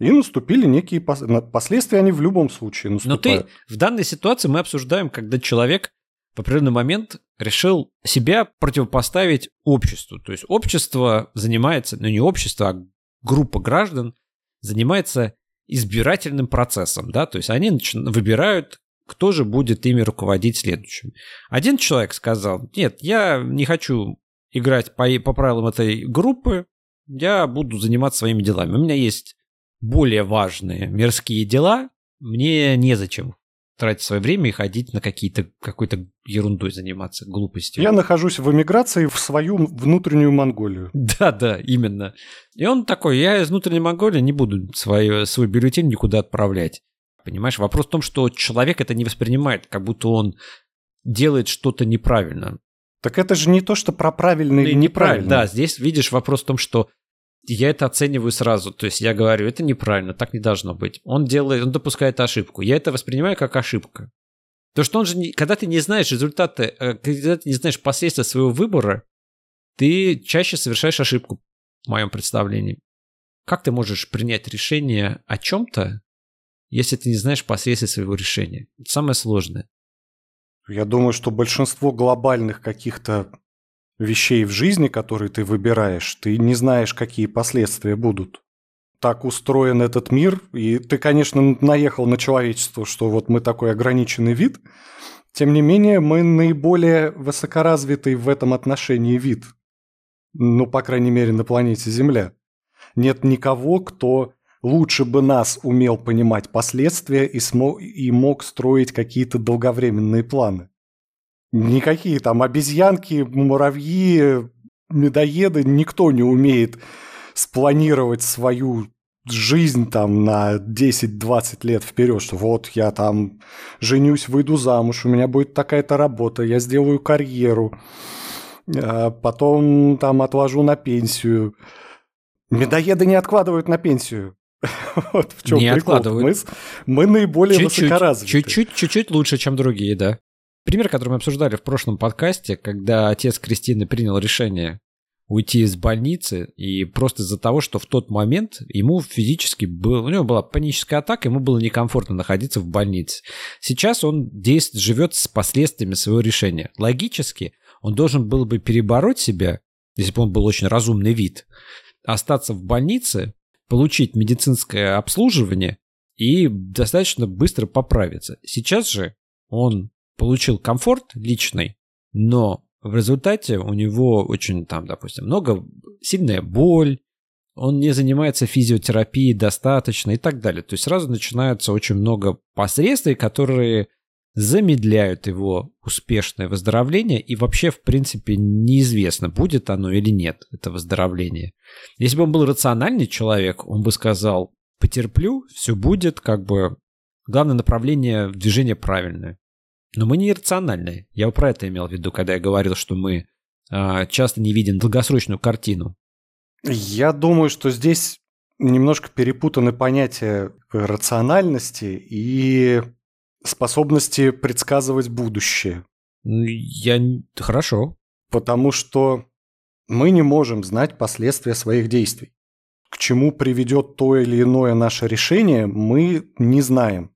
И наступили некие пос- последствия, они в любом случае Но наступают. ты в данной ситуации мы обсуждаем, когда человек в определенный момент решил себя противопоставить обществу. То есть общество занимается, ну не общество, а группа граждан занимается избирательным процессом, да, то есть они начи- выбирают, кто же будет ими руководить следующим. Один человек сказал, нет, я не хочу играть по, по правилам этой группы, я буду заниматься своими делами. У меня есть более важные мирские дела, мне незачем тратить свое время и ходить на какие-то какой-то ерундой заниматься, глупостью. Я нахожусь в эмиграции в свою внутреннюю Монголию. Да, да, именно. И он такой, я из внутренней Монголии не буду свой, свой бюллетень никуда отправлять. Понимаешь, вопрос в том, что человек это не воспринимает, как будто он делает что-то неправильно. Так это же не то, что про правильно или неправильно. Да, здесь видишь вопрос в том, что я это оцениваю сразу. То есть я говорю, это неправильно, так не должно быть. Он делает, он допускает ошибку. Я это воспринимаю как ошибка. То, что он же, не, когда ты не знаешь результаты, э, когда ты не знаешь последствия своего выбора, ты чаще совершаешь ошибку, в моем представлении. Как ты можешь принять решение о чем-то, если ты не знаешь последствий своего решения? Это самое сложное. Я думаю, что большинство глобальных каких-то вещей в жизни, которые ты выбираешь, ты не знаешь, какие последствия будут. Так устроен этот мир, и ты, конечно, наехал на человечество, что вот мы такой ограниченный вид. Тем не менее, мы наиболее высокоразвитый в этом отношении вид. Ну, по крайней мере, на планете Земля. Нет никого, кто лучше бы нас умел понимать последствия и, смог, и мог строить какие-то долговременные планы. Никакие там обезьянки, муравьи, медоеды, никто не умеет спланировать свою жизнь там на 10-20 лет вперед, что вот я там женюсь, выйду замуж, у меня будет такая-то работа, я сделаю карьеру, а потом там отложу на пенсию. Медоеды не откладывают на пенсию. Вот в чем не прикол. Откладывают. Мы, мы наиболее чуть-чуть, высокоразвиты. Чуть-чуть, чуть-чуть лучше, чем другие, да. Пример, который мы обсуждали в прошлом подкасте, когда отец Кристины принял решение уйти из больницы, и просто из-за того, что в тот момент ему физически был, у него была паническая атака, ему было некомфортно находиться в больнице. Сейчас он действует, живет с последствиями своего решения. Логически он должен был бы перебороть себя, если бы он был очень разумный вид, остаться в больнице, получить медицинское обслуживание и достаточно быстро поправиться. Сейчас же он получил комфорт личный, но в результате у него очень там, допустим, много, сильная боль, он не занимается физиотерапией достаточно и так далее. То есть сразу начинается очень много последствий, которые замедляют его успешное выздоровление, и вообще, в принципе, неизвестно, будет оно или нет, это выздоровление. Если бы он был рациональный человек, он бы сказал, потерплю, все будет, как бы, главное направление движения правильное. Но мы не иррациональные. Я про это имел в виду, когда я говорил, что мы э, часто не видим долгосрочную картину. Я думаю, что здесь немножко перепутаны понятия рациональности и способности предсказывать будущее. Я... Хорошо. Потому что мы не можем знать последствия своих действий. К чему приведет то или иное наше решение, мы не знаем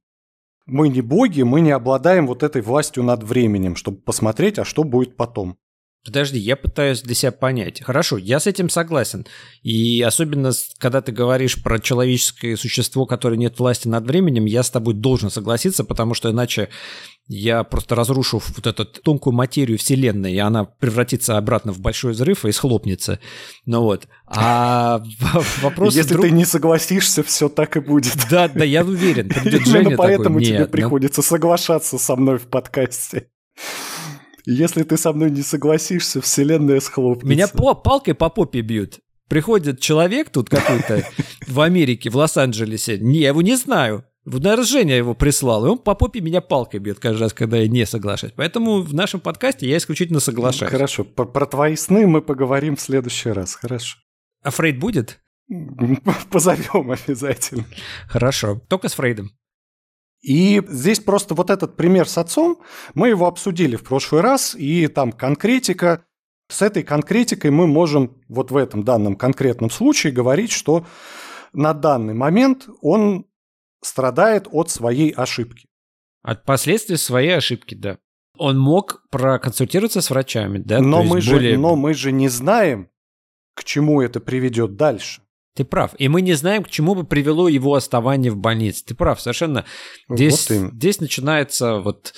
мы не боги, мы не обладаем вот этой властью над временем, чтобы посмотреть, а что будет потом. Подожди, я пытаюсь для себя понять. Хорошо, я с этим согласен. И особенно, когда ты говоришь про человеческое существо, которое нет власти над временем, я с тобой должен согласиться, потому что иначе я просто разрушу вот эту тонкую материю Вселенной, и она превратится обратно в большой взрыв и схлопнется. Ну вот. А вопрос... Если ты не согласишься, все так и будет. Да, да, я уверен. Именно поэтому тебе приходится соглашаться со мной в подкасте. Если ты со мной не согласишься, вселенная схлопнется. Меня по палкой по попе бьют. Приходит человек тут какой-то в Америке, в Лос-Анджелесе. Не, я его не знаю. Наверное, Женя его прислал, и он по попе меня палкой бьет каждый раз, когда я не соглашаюсь. Поэтому в нашем подкасте я исключительно соглашаюсь. Хорошо, про, про твои сны мы поговорим в следующий раз, хорошо. А Фрейд будет? Позовем обязательно. Хорошо, только с Фрейдом. И здесь просто вот этот пример с отцом, мы его обсудили в прошлый раз, и там конкретика. С этой конкретикой мы можем вот в этом данном конкретном случае говорить, что на данный момент он страдает от своей ошибки. От последствий своей ошибки, да. Он мог проконсультироваться с врачами, да? Но, мы, более... же, но мы же не знаем, к чему это приведет дальше. Ты прав. И мы не знаем, к чему бы привело его оставание в больнице. Ты прав, совершенно. Здесь, вот здесь начинается вот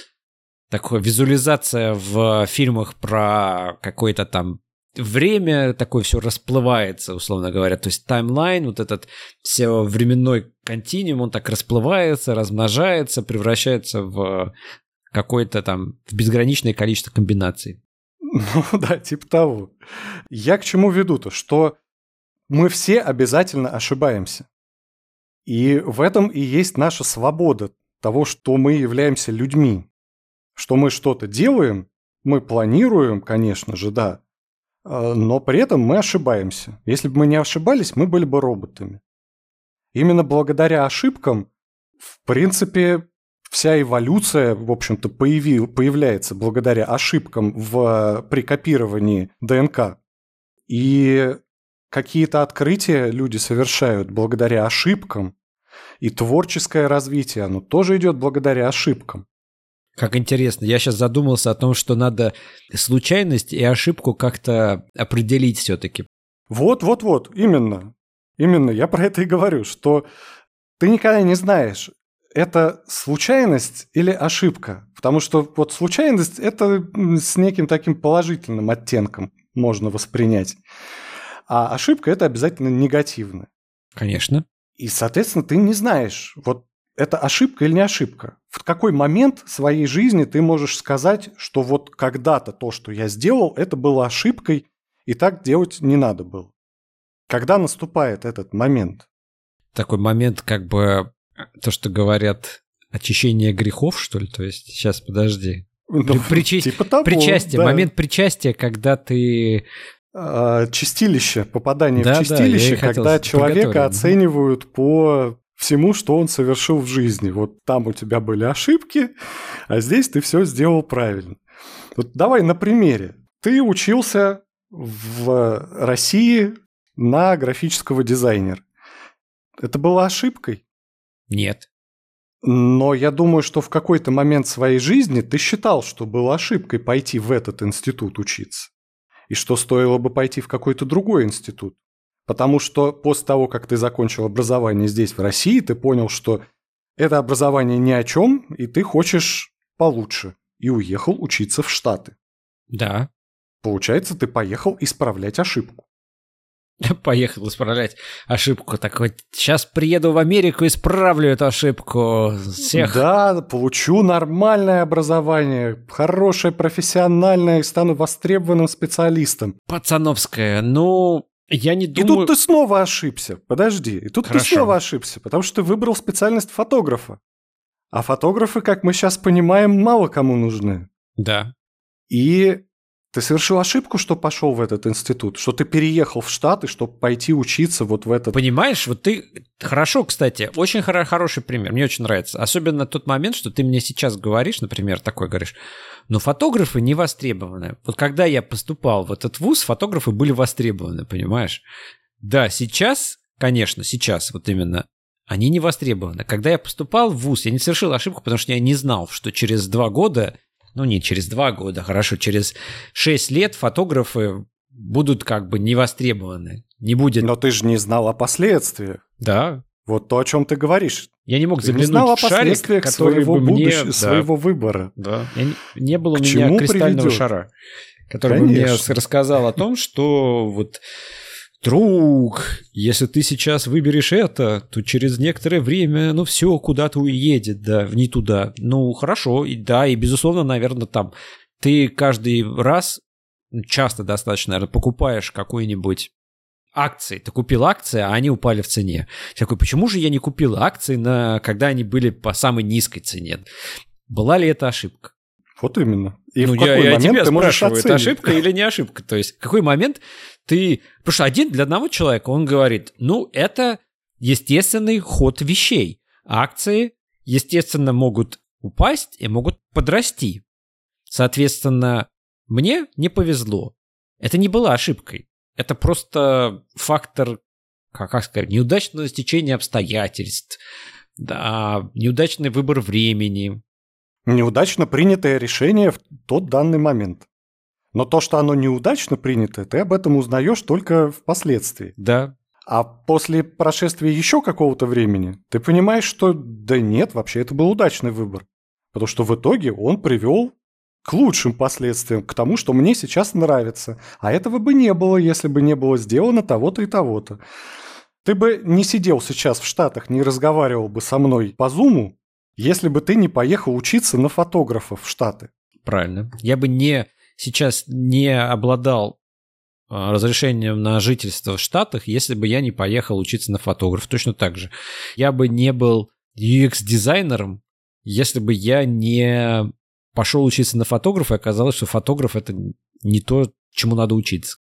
такая визуализация в фильмах про какое-то там время такое все расплывается, условно говоря. То есть таймлайн, вот этот все временной континуум, он так расплывается, размножается, превращается в какое-то там в безграничное количество комбинаций. Ну да, типа того. Я к чему веду-то? Что мы все обязательно ошибаемся. И в этом и есть наша свобода того, что мы являемся людьми. Что мы что-то делаем, мы планируем, конечно же, да, а, но при этом мы ошибаемся. Если бы мы не ошибались, мы были бы роботами. Именно благодаря ошибкам, в принципе, вся эволюция, в общем-то, появил, появляется благодаря ошибкам в, при копировании ДНК. И какие-то открытия люди совершают благодаря ошибкам, и творческое развитие, оно тоже идет благодаря ошибкам. Как интересно. Я сейчас задумался о том, что надо случайность и ошибку как-то определить все-таки. Вот, вот, вот, именно. Именно, я про это и говорю, что ты никогда не знаешь, это случайность или ошибка. Потому что вот случайность – это с неким таким положительным оттенком. можно воспринять. А ошибка это обязательно негативно. Конечно. И, соответственно, ты не знаешь, вот это ошибка или не ошибка. В какой момент своей жизни ты можешь сказать, что вот когда-то то, что я сделал, это было ошибкой, и так делать не надо было. Когда наступает этот момент? Такой момент, как бы, то, что говорят, очищение грехов, что ли? То есть, сейчас, подожди. Ну, Причи... типа того, Причастие, да. момент причастия, когда ты... А, Чистилище, попадание Да, в да, чистилище, хотел когда человека оценивают по всему, что он совершил в жизни. Вот там у тебя были ошибки, а здесь ты все сделал правильно. Вот давай на примере. Ты учился в России на графического дизайнера. Это была ошибкой. Нет. Но я думаю, что в какой-то момент своей жизни ты считал, что было ошибкой пойти в этот институт учиться. И что стоило бы пойти в какой-то другой институт. Потому что после того, как ты закончил образование здесь, в России, ты понял, что это образование ни о чем, и ты хочешь получше. И уехал учиться в Штаты. Да. Получается, ты поехал исправлять ошибку. Поехал исправлять ошибку. Такой, сейчас приеду в Америку, исправлю эту ошибку. Всех. Да, получу нормальное образование, хорошее, профессиональное, и стану востребованным специалистом. Пацановская. Ну, я не И думаю... тут ты снова ошибся. Подожди. И тут Хорошо. ты снова ошибся, потому что ты выбрал специальность фотографа. А фотографы, как мы сейчас понимаем, мало кому нужны. Да. И ты совершил ошибку, что пошел в этот институт, что ты переехал в Штаты, чтобы пойти учиться вот в этот... Понимаешь, вот ты... Хорошо, кстати, очень хоро- хороший пример, мне очень нравится. Особенно тот момент, что ты мне сейчас говоришь, например, такой говоришь, но фотографы не востребованы. Вот когда я поступал в этот вуз, фотографы были востребованы, понимаешь? Да, сейчас, конечно, сейчас вот именно, они не востребованы. Когда я поступал в вуз, я не совершил ошибку, потому что я не знал, что через два года, ну не через два года, хорошо, через шесть лет фотографы будут как бы не востребованы. Не будет... Но ты же не знал о последствиях. Да, Вот то, о чем ты говоришь. я не мог Ты не заглянуть знал о шарик, последствиях который своего бы мне... да, своего выбора. да. Я не, не было К у меня кристального приведет? шара, который бы мне Конечно. рассказал о том, что вот друг, если ты сейчас выберешь это, то через некоторое время, ну, все куда-то уедет, да, не туда. Ну, хорошо, и да, и безусловно, наверное, там ты каждый раз, ну, часто достаточно, наверное, покупаешь какой-нибудь акции. Ты купил акции, а они упали в цене. Я такой, почему же я не купил акции, на, когда они были по самой низкой цене? Была ли это ошибка? Вот именно. И ну, в какой я, я момент тебя ты можешь спрашиваю, это оценить? ошибка или не ошибка? То есть, в какой момент ты... Потому что один для одного человека, он говорит, ну, это естественный ход вещей. Акции, естественно, могут упасть и могут подрасти. Соответственно, мне не повезло. Это не было ошибкой. Это просто фактор, как, как сказать, неудачного стечения обстоятельств, да, неудачный выбор времени, Неудачно принятое решение в тот данный момент. Но то, что оно неудачно принято, ты об этом узнаешь только впоследствии. да, А после прошествия еще какого-то времени ты понимаешь, что да нет, вообще это был удачный выбор. Потому что в итоге он привел к лучшим последствиям, к тому, что мне сейчас нравится. А этого бы не было, если бы не было сделано того-то и того-то. Ты бы не сидел сейчас в Штатах, не разговаривал бы со мной по Зуму, если бы ты не поехал учиться на фотографа в Штаты. Правильно. Я бы не сейчас не обладал а, разрешением на жительство в Штатах, если бы я не поехал учиться на фотограф. Точно так же. Я бы не был UX-дизайнером, если бы я не пошел учиться на фотографа, и оказалось, что фотограф это не то, чему надо учиться.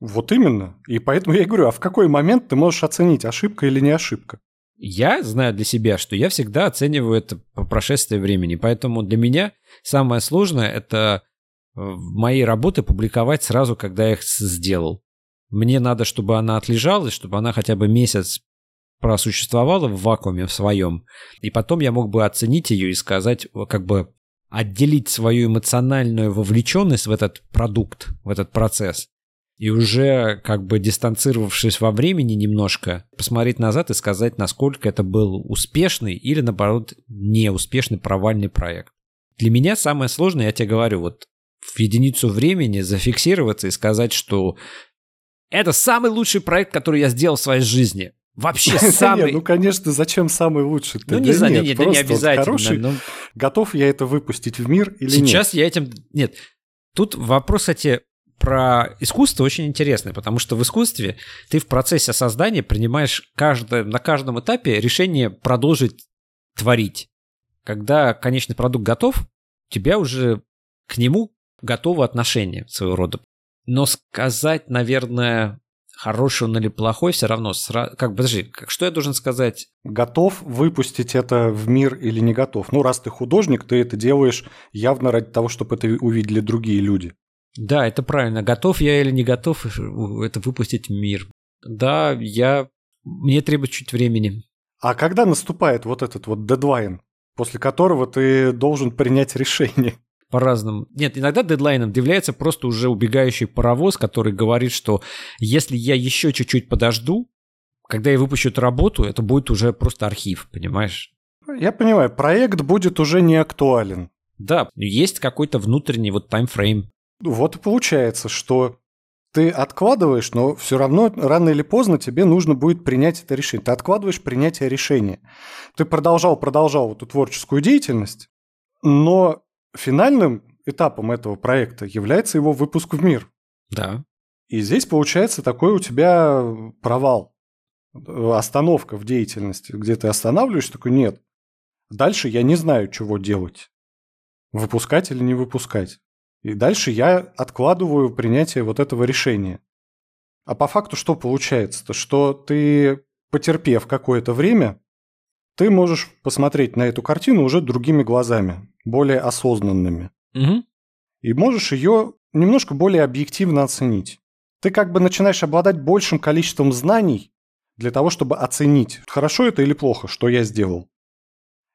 Вот именно. И поэтому я и говорю, а в какой момент ты можешь оценить, ошибка или не ошибка? Я знаю для себя, что я всегда оцениваю это по прошествии времени. Поэтому для меня самое сложное – это мои работы публиковать сразу, когда я их сделал. Мне надо, чтобы она отлежалась, чтобы она хотя бы месяц просуществовала в вакууме в своем. И потом я мог бы оценить ее и сказать, как бы отделить свою эмоциональную вовлеченность в этот продукт, в этот процесс. И уже как бы дистанцировавшись во времени немножко, посмотреть назад и сказать, насколько это был успешный или, наоборот, неуспешный провальный проект. Для меня самое сложное, я тебе говорю, вот в единицу времени зафиксироваться и сказать, что это самый лучший проект, который я сделал в своей жизни. Вообще самый... ну, конечно, зачем самый лучший? Ну, не знаю, нет, не обязательно. Готов я это выпустить в мир или нет? Сейчас я этим... Нет. Тут вопрос, кстати, про искусство очень интересный, потому что в искусстве ты в процессе создания принимаешь каждое, на каждом этапе решение продолжить творить. Когда конечный продукт готов, тебя уже к нему готово отношение своего рода. Но сказать, наверное, хороший он или плохой, все равно, сра... как, подожди, что я должен сказать? Готов выпустить это в мир или не готов? Ну, раз ты художник, ты это делаешь явно ради того, чтобы это увидели другие люди. Да, это правильно. Готов я или не готов это выпустить в мир? Да, я... Мне требует чуть времени. А когда наступает вот этот вот дедлайн, после которого ты должен принять решение? По-разному. Нет, иногда дедлайном является просто уже убегающий паровоз, который говорит, что если я еще чуть-чуть подожду, когда я выпущу эту работу, это будет уже просто архив, понимаешь? Я понимаю, проект будет уже не актуален. Да, есть какой-то внутренний вот таймфрейм. Вот и получается, что ты откладываешь, но все равно рано или поздно тебе нужно будет принять это решение. Ты откладываешь принятие решения. Ты продолжал, продолжал эту творческую деятельность, но финальным этапом этого проекта является его выпуск в мир. Да. И здесь получается такой у тебя провал, остановка в деятельности, где ты останавливаешься, такой нет. Дальше я не знаю, чего делать. Выпускать или не выпускать. И дальше я откладываю принятие вот этого решения. А по факту что получается-то? Что ты, потерпев какое-то время, ты можешь посмотреть на эту картину уже другими глазами более осознанными. Угу. И можешь ее немножко более объективно оценить. Ты как бы начинаешь обладать большим количеством знаний для того, чтобы оценить, хорошо это или плохо, что я сделал.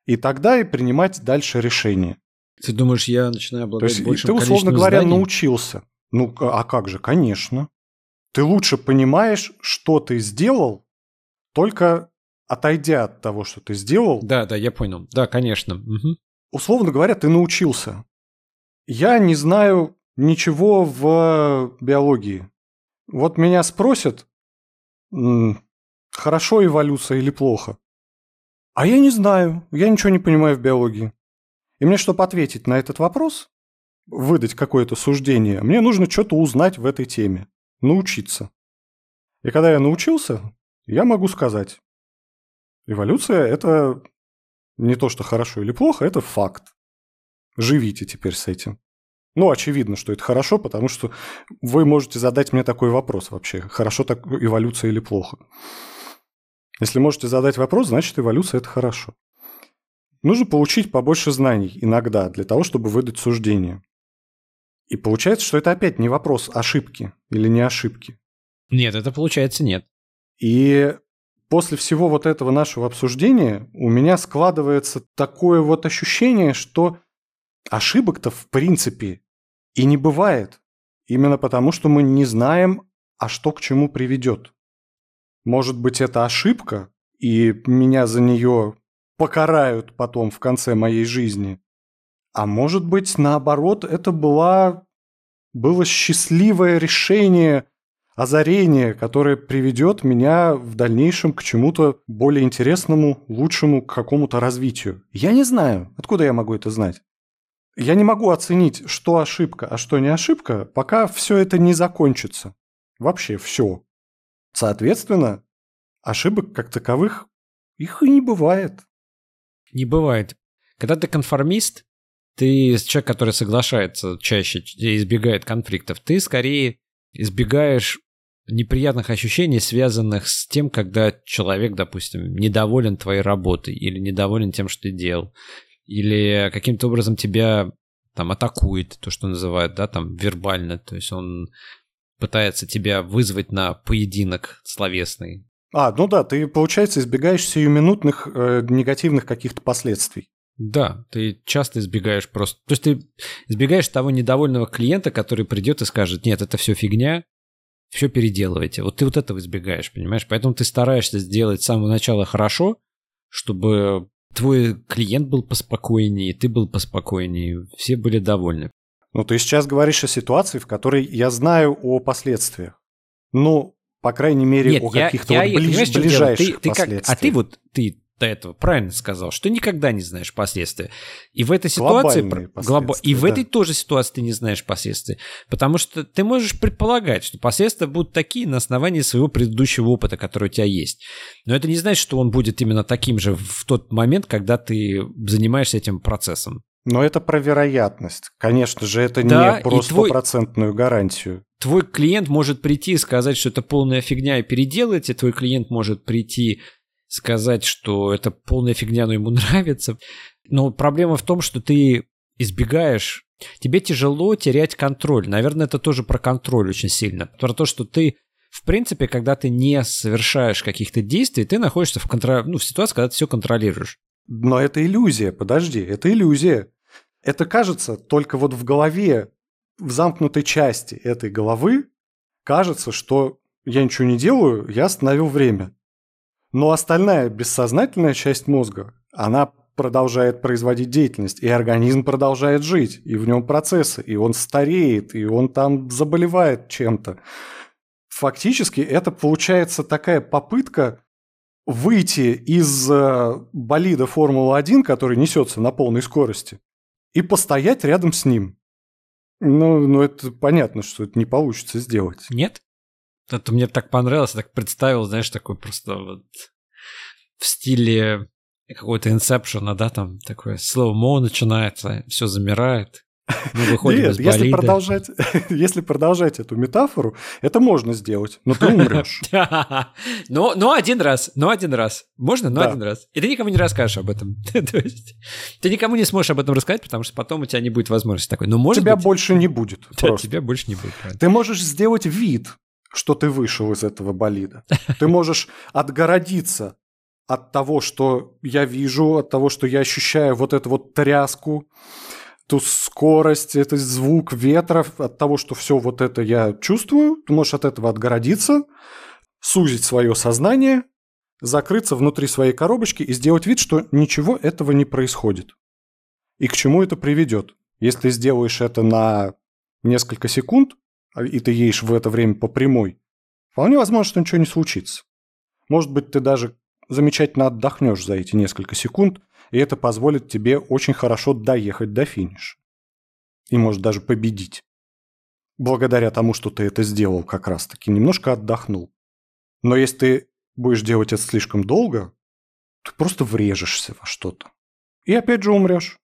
И тогда и принимать дальше решение. Ты думаешь, я начинаю обладать То есть, большим ты, условно говоря, знаний? научился. Ну, а как же, конечно. Ты лучше понимаешь, что ты сделал, только отойдя от того, что ты сделал. Да, да, я понял. Да, конечно. Угу условно говоря, ты научился. Я не знаю ничего в биологии. Вот меня спросят, хорошо эволюция или плохо. А я не знаю, я ничего не понимаю в биологии. И мне, чтобы ответить на этот вопрос, выдать какое-то суждение, мне нужно что-то узнать в этой теме, научиться. И когда я научился, я могу сказать, эволюция – это не то, что хорошо или плохо, это факт. Живите теперь с этим. Ну, очевидно, что это хорошо, потому что вы можете задать мне такой вопрос вообще. Хорошо так эволюция или плохо? Если можете задать вопрос, значит эволюция – это хорошо. Нужно получить побольше знаний иногда для того, чтобы выдать суждение. И получается, что это опять не вопрос ошибки или не ошибки. Нет, это получается нет. И после всего вот этого нашего обсуждения у меня складывается такое вот ощущение, что ошибок-то в принципе и не бывает. Именно потому, что мы не знаем, а что к чему приведет. Может быть, это ошибка, и меня за нее покарают потом в конце моей жизни. А может быть, наоборот, это была, было счастливое решение озарение, которое приведет меня в дальнейшем к чему-то более интересному, лучшему, к какому-то развитию. Я не знаю, откуда я могу это знать. Я не могу оценить, что ошибка, а что не ошибка, пока все это не закончится. Вообще все. Соответственно, ошибок как таковых их и не бывает. Не бывает. Когда ты конформист, ты человек, который соглашается чаще и избегает конфликтов, ты скорее избегаешь неприятных ощущений, связанных с тем, когда человек, допустим, недоволен твоей работой или недоволен тем, что ты делал, или каким-то образом тебя там атакует, то, что называют, да, там вербально, то есть он пытается тебя вызвать на поединок словесный. А, ну да, ты, получается, избегаешь сиюминутных э, негативных каких-то последствий. Да, ты часто избегаешь просто... То есть ты избегаешь того недовольного клиента, который придет и скажет, нет, это все фигня, все переделывайте. Вот ты вот этого избегаешь, понимаешь? Поэтому ты стараешься сделать с самого начала хорошо, чтобы твой клиент был поспокойнее, ты был поспокойнее, все были довольны. Ну, ты сейчас говоришь о ситуации, в которой я знаю о последствиях. Ну, по крайней мере, Нет, о я, каких-то я, вот ближ, понимаешь, ближайших ты, ты как, последствиях. а ты вот, ты до этого правильно сказал, что никогда не знаешь последствия. И в этой ситуации... Глобо- и в последствия, этой да. тоже ситуации ты не знаешь последствий. Потому что ты можешь предполагать, что последствия будут такие на основании своего предыдущего опыта, который у тебя есть. Но это не значит, что он будет именно таким же в тот момент, когда ты занимаешься этим процессом. Но это про вероятность. Конечно же, это Да, не про и твой- стопроцентную гарантию. Твой клиент может прийти и сказать, что это полная фигня и переделать, и твой клиент может прийти сказать, что это полная фигня, но ему нравится. Но проблема в том, что ты избегаешь, тебе тяжело терять контроль. Наверное, это тоже про контроль очень сильно. Про то, что ты, в принципе, когда ты не совершаешь каких-то действий, ты находишься в, контро... ну, в ситуации, когда ты все контролируешь. Но это иллюзия, подожди, это иллюзия. Это кажется только вот в голове, в замкнутой части этой головы, кажется, что я ничего не делаю, я остановил время. Но остальная бессознательная часть мозга, она продолжает производить деятельность, и организм продолжает жить, и в нем процессы, и он стареет, и он там заболевает чем-то. Фактически это получается такая попытка выйти из э, болида Формулы-1, который несется на полной скорости, и постоять рядом с ним. Ну, ну, это понятно, что это не получится сделать. Нет? Это мне так понравилось, я так представил, знаешь, такой просто вот в стиле какого-то инсепшена, да, там такое слово мо начинается, все замирает. Мы выходим Нет, из если продолжать, если продолжать эту метафору, это можно сделать, но ты умрешь. Но, но один раз, но один раз. Можно, но Да. один раз. И ты никому не расскажешь об этом. То есть ты никому не сможешь об этом рассказать, потому что потом у тебя не будет возможности такой. Ну, может Тебя быть, больше не будет. да, тебя больше не будет. правильно. Ты можешь сделать вид, что ты вышел из этого болида. Ты можешь отгородиться от того, что я вижу, от того, что я ощущаю вот эту вот тряску, ту скорость, этот звук ветра, от того, что все вот это я чувствую. Ты можешь от этого отгородиться, сузить свое сознание, закрыться внутри своей коробочки и сделать вид, что ничего этого не происходит. И к чему это приведет? Если сделаешь это на несколько секунд, и ты едешь в это время по прямой, вполне возможно, что ничего не случится. Может быть, ты даже замечательно отдохнешь за эти несколько секунд, и это позволит тебе очень хорошо доехать до финиша. И может даже победить. Благодаря тому, что ты это сделал как раз-таки, немножко отдохнул. Но если ты будешь делать это слишком долго, ты просто врежешься во что-то. И опять же умрешь.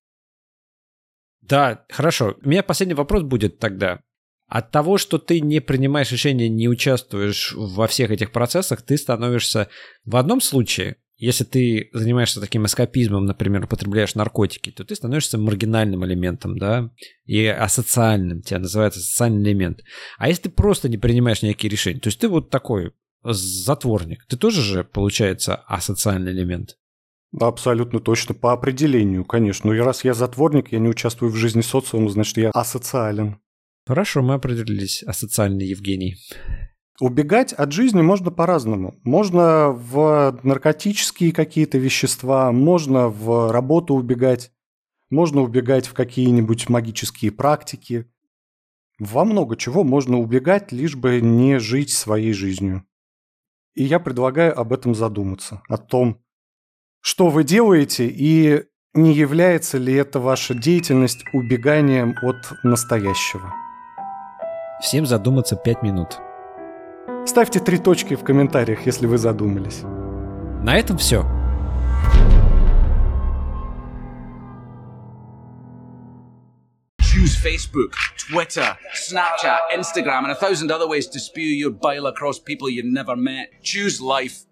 Да, хорошо. У меня последний вопрос будет тогда. От того, что ты не принимаешь решения, не участвуешь во всех этих процессах, ты становишься в одном случае, если ты занимаешься таким эскапизмом, например, употребляешь наркотики, то ты становишься маргинальным элементом, да, и асоциальным, тебя называется социальный элемент. А если ты просто не принимаешь никакие решения, то есть ты вот такой затворник, ты тоже же, получается, асоциальный элемент. Абсолютно точно, по определению, конечно. Но и раз я затворник, я не участвую в жизни социума, значит, я асоциален. Хорошо, мы определились, асоциальный Евгений. Убегать от жизни можно по-разному. Можно в наркотические какие-то вещества, можно в работу убегать, можно убегать в какие-нибудь магические практики. Во много чего можно убегать, лишь бы не жить своей жизнью. И я предлагаю об этом задуматься, о том, что вы делаете и не является ли эта ваша деятельность убеганием от настоящего. Всем задуматься 5 минут. Ставьте три точки в комментариях, если вы задумались. На этом все. Choose Facebook, Twitter, Snapchat, Instagram, and a thousand other ways to spew your bile across people you've never met. Choose life.